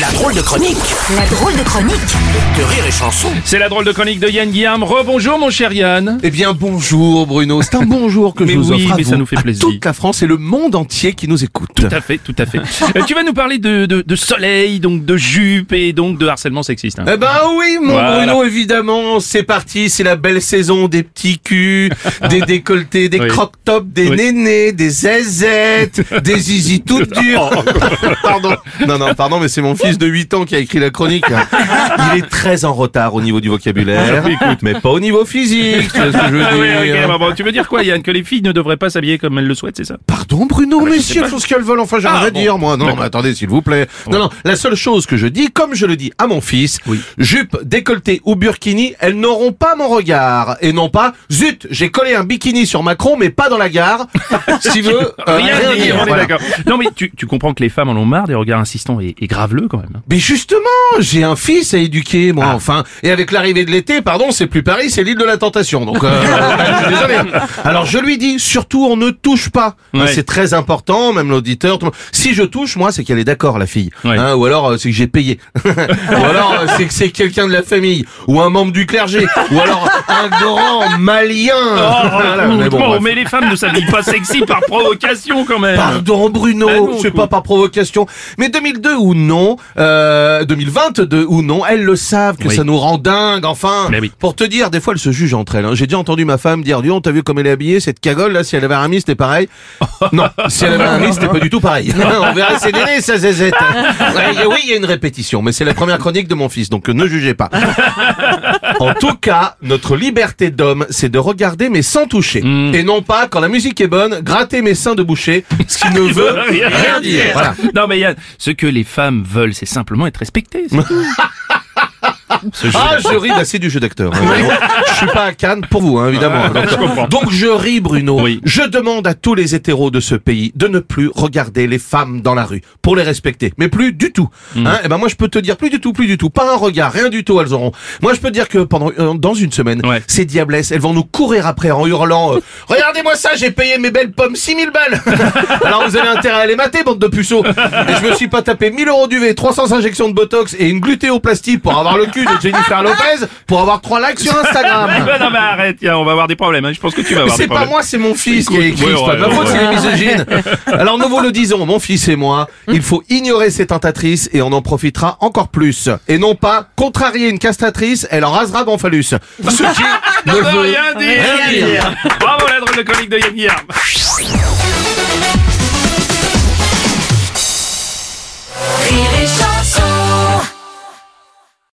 La drôle de chronique La drôle de chronique de Rire et Chanson. C'est la drôle de chronique de Yann Guillaume. Rebonjour mon cher Yann. Eh bien bonjour Bruno, c'est un bonjour que Mais je vous oui, offre à mais ça nous fait plaisir. toute la France et le monde entier qui nous écoute. Tout à fait, tout à fait. Euh, tu vas nous parler de, de, de soleil, donc de jupe et donc de harcèlement sexiste. hein. Eh ben oui mon Voilà. Bruno évidemment, c'est parti, c'est la belle saison des petits culs, des décolletés, des Oui. croc-tops, des Oui. nénés, des zézettes, des zizi toutes dures. pardon. Non non, pardon mais c'est mon fils de 8 ans qui a écrit la chronique. hein. Il est très en retard au niveau du vocabulaire, mais pas au niveau physique, tu vois ce que je veux Ah oui, dire. ok, bon, bon, tu veux dire quoi Yann Que les filles ne devraient pas s'habiller comme elles le souhaitent, c'est ça? Pardon Bruno, mais Ah, si elles font ce qu'elles veulent, enfin j'ai Ah, rien à dire moi. Non, mais attendez s'il vous plaît. Non, non, la seule chose que je dis, comme je le dis à mon fils, jupe, décolleté ou burkini, elles n'auront pas mon regard. Et non pas, zut, j'ai collé un bikini sur Macron, mais pas dans la gare. si veut, euh, Rien, dire, dire. on est voilà. d'accord. Non mais tu, tu comprends que les femmes en ont marre des regards insistants et, et graveleux quand même. hein. Mais justement, j'ai un fils à éduquer, moi, Ah. enfin. Et avec l'arrivée de l'été, pardon, c'est plus Paris, c'est l'île de la tentation. Donc, euh, désolé. Alors, je lui dis, surtout, on ne touche pas. Hein. C'est très important, même l'auditeur. tout. Si je touche, moi, c'est qu'elle est d'accord, la fille. Ouais. Hein, ou alors, euh, c'est que j'ai payé. ou alors, euh, c'est que c'est quelqu'un de la famille. Ou un membre du clergé. ou alors, un grand malien. Voilà, mais bon, Bon, bref. mais les femmes ne s'habillent pas sexy par provocation quand même. Pardon Bruno, Ah non, c'est pas par provocation. Mais 2002 ou non, euh, 2022 ou non, elles le savent que Oui. ça nous rend dingue. Enfin, Mais oui. pour te dire, des fois elles se jugent entre elles. hein. J'ai déjà entendu ma femme dire, dis donc, t'as vu comme elle est habillée, cette cagole là, si elle avait un ami, c'était pareil. non, si elle avait un ami, c'était pas du tout pareil. On verra c'est l'aîné, sa zézette. Ouais, oui, il y a une répétition, mais c'est la première chronique de mon fils, donc euh, ne jugez pas. En tout cas, notre liberté d'homme, c'est de regarder mais sans toucher. Mm. Et non pas, quand la musique est bonne, gratter mes seins de boucher, ce qui ne veut rien dire. Voilà. Non mais Yann, ce que les femmes veulent, c'est simplement être respectées. c'est tout. Ce jeu Ah, je ris, bah, c'est du jeu d'acteur. hein. Je suis pas à Cannes pour vous, hein, évidemment. Donc, je comprends. donc je ris, Bruno. Oui. Je demande à tous les hétéros de ce pays de ne plus regarder les femmes dans la rue pour les respecter, mais plus du tout. Mm. Hein, et ben moi je peux te dire plus du tout, plus du tout, pas un regard, rien du tout. Elles auront. Moi je peux te dire que pendant euh, dans une semaine, Ouais. ces diablesses, elles vont nous courir après en hurlant. euh, Regardez-moi ça, j'ai payé mes belles pommes 6000 balles. Alors vous avez intérêt à les mater, bande de puceaux. Et je me suis pas tapé 1000 euros d'UV, 300 injections de botox et une glutéoplastie pour avoir le cul de Jennifer Lopez pour avoir trois likes sur Instagram. Non mais arrête, on va avoir des problèmes. hein. Je pense que tu vas avoir des c'est pas problèmes. moi, c'est mon fils qui Écoute, écrit. ouais, pas de ma faute, ouais. c'est les misogynes. Alors nous vous le disons, mon fils et moi, il faut ignorer ces tentatrices et on en profitera encore plus. Et non pas contrarier une castratrice, elle en rasera mon phallus. Ce qui ne veut rien dire. Bravo la drôle de chronique de Yann.